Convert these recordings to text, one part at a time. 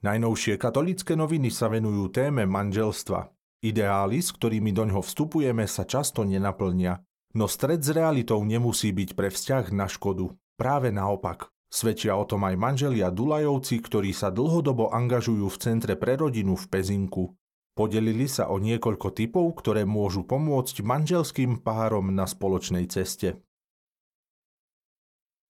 Najnovšie katolické noviny sa venujú téme manželstva. Ideály, s ktorými doňho vstupujeme, sa často nenaplnia. No stred s realitou nemusí byť pre vzťah na škodu. Práve naopak. Svedčia o tom aj manželia Dulajovci, ktorí sa dlhodobo angažujú v Centre pre rodinu v Pezinku. Podelili sa o niekoľko typov, ktoré môžu pomôcť manželským párom na spoločnej ceste.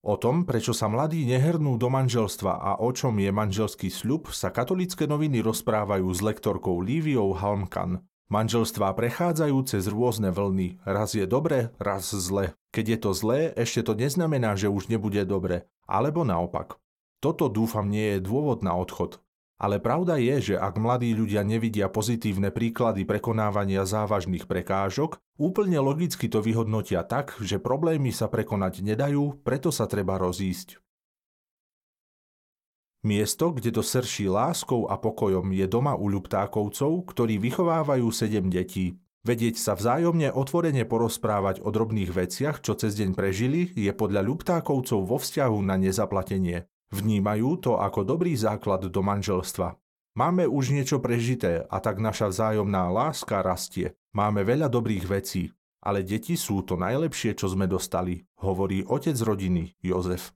O tom, prečo sa mladí nehernú do manželstva a o čom je manželský sľub, sa katolické noviny rozprávajú s lektorkou Líviou Halmkan. Manželstvá prechádzajú cez rôzne vlny. Raz je dobre, raz zle. Keď je to zlé, ešte to neznamená, že už nebude dobre. Alebo naopak. Toto dúfam nie je dôvod na odchod. Ale pravda je, že ak mladí ľudia nevidia pozitívne príklady prekonávania závažných prekážok, úplne logicky to vyhodnotia tak, že problémy sa prekonať nedajú, preto sa treba rozísť. Miesto, kde to srší láskou a pokojom, je doma u ľuptákovcov, ktorí vychovávajú sedem detí. Vedieť sa vzájomne otvorene porozprávať o drobných veciach, čo cez deň prežili, je podľa ľuptákovcov vo vzťahu na nezaplatenie. Vnímajú to ako dobrý základ do manželstva. Máme už niečo prežité a tak naša vzájomná láska rastie. Máme veľa dobrých vecí, ale deti sú to najlepšie, čo sme dostali, hovorí otec rodiny Jozef.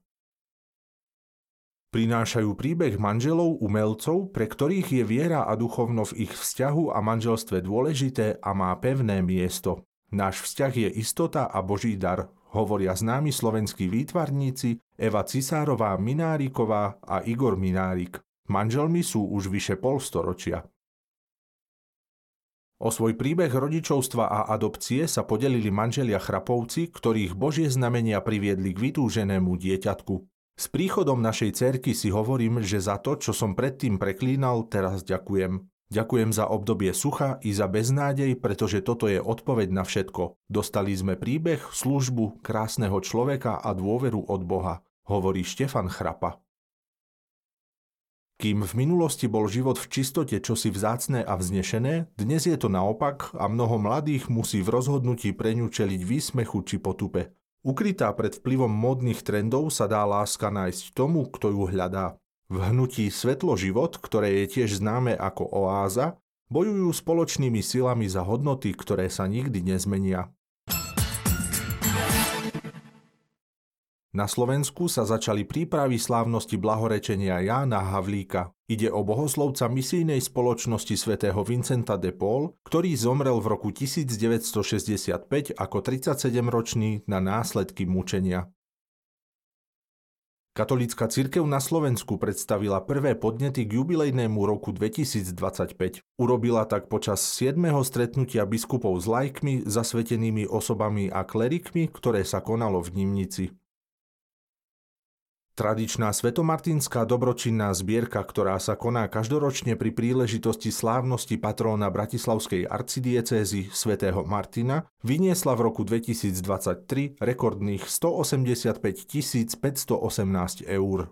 Prinášajú príbeh manželov umelcov, pre ktorých je viera a duchovno v ich vzťahu a manželstve dôležité a má pevné miesto. Náš vzťah je istota a Boží dar, hovoria známi slovenskí výtvarníci Eva Cisárová Mináriková a Igor Minárik. Manželmi sú už vyše polstoročia. O svoj príbeh rodičovstva a adopcie sa podelili manželia Chrapovci, ktorých Božie znamenia priviedli k vytúženému dieťatku. S príchodom našej cerky si hovorím, že za to, čo som predtým preklínal, teraz ďakujem. Ďakujem za obdobie sucha i za beznádej, pretože toto je odpoveď na všetko. Dostali sme príbeh, službu, krásneho človeka a dôveru od Boha, hovorí Štefan Chrapa. Kým v minulosti bol život v čistote čosi vzácne a vznešené, dnes je to naopak a mnoho mladých musí v rozhodnutí preňu čeliť výsmechu či potupe. Ukrytá pred vplyvom módnych trendov sa dá láska nájsť tomu, kto ju hľadá. V hnutí Svetlo život, ktoré je tiež známe ako oáza, bojujú spoločnými silami za hodnoty, ktoré sa nikdy nezmenia. Na Slovensku sa začali prípravy slávnosti blahorečenia Jána Havlíka. Ide o bohoslovca misijnej spoločnosti svätého Vincenta de Paul, ktorý zomrel v roku 1965 ako 37-ročný na následky mučenia. Katolícka cirkev na Slovensku predstavila prvé podnety k jubilejnému roku 2025. Urobila tak počas 7. stretnutia biskupov s lajkmi, zasvetenými osobami a klerikmi, ktoré sa konalo v Nimnici. Tradičná svetomartinská dobročinná zbierka, ktorá sa koná každoročne pri príležitosti slávnosti patróna Bratislavskej arcidiecézy svätého Martina, vyniesla v roku 2023 rekordných 185 518 eur.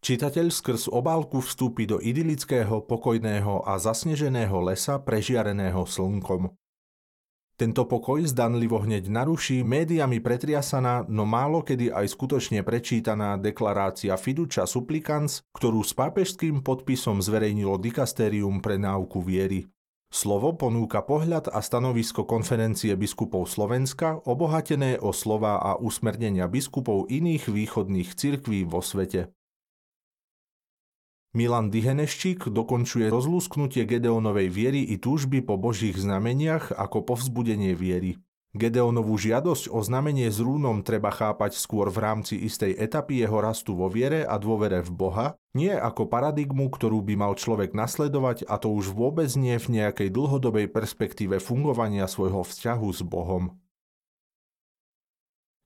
Čitateľ skrz obálku vstúpi do idylického, pokojného a zasneženého lesa prežiareného slnkom. Tento pokoj zdanlivo hneď naruší médiami pretriasaná, no málo kedy aj skutočne prečítaná deklarácia Fiducia Supplicans, ktorú s pápežským podpisom zverejnilo Dikastérium pre náuku viery. Slovo ponúka pohľad a stanovisko konferencie biskupov Slovenska, obohatené o slova a usmernenia biskupov iných východných cirkví vo svete. Milan Diheneščík dokončuje rozlúsknutie Gedeonovej viery i túžby po božích znameniach ako povzbudenie viery. Gedeonovú žiadosť o znamenie s rúnom treba chápať skôr v rámci istej etapy jeho rastu vo viere a dôvere v Boha, nie ako paradigmu, ktorú by mal človek nasledovať a to už vôbec nie v nejakej dlhodobej perspektíve fungovania svojho vzťahu s Bohom.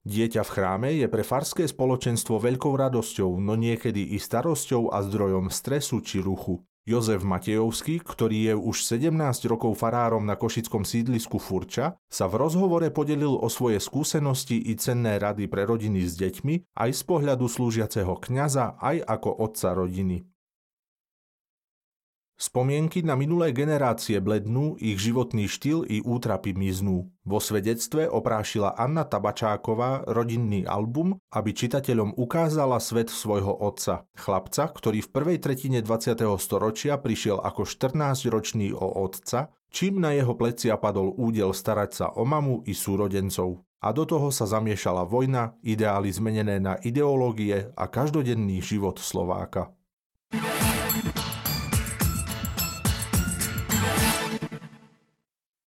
Dieťa v chráme je pre farské spoločenstvo veľkou radosťou, no niekedy i starosťou a zdrojom stresu či ruchu. Jozef Matejovský, ktorý je už 17 rokov farárom na košickom sídlisku Furča, sa v rozhovore podelil o svoje skúsenosti i cenné rady pre rodiny s deťmi aj z pohľadu slúžiaceho kňaza, aj ako otca rodiny. Spomienky na minulé generácie blednú, ich životný štýl i útrapy miznú. Vo svedectve oprášila Anna Tabačáková rodinný album, aby čitateľom ukázala svet svojho otca, chlapca, ktorý v prvej tretine 20. storočia prišiel ako 14-ročný o otca, čím na jeho plecia padol údel starať sa o mamu i súrodencov. A do toho sa zamiešala vojna, ideály zmenené na ideológie a každodenný život Slováka.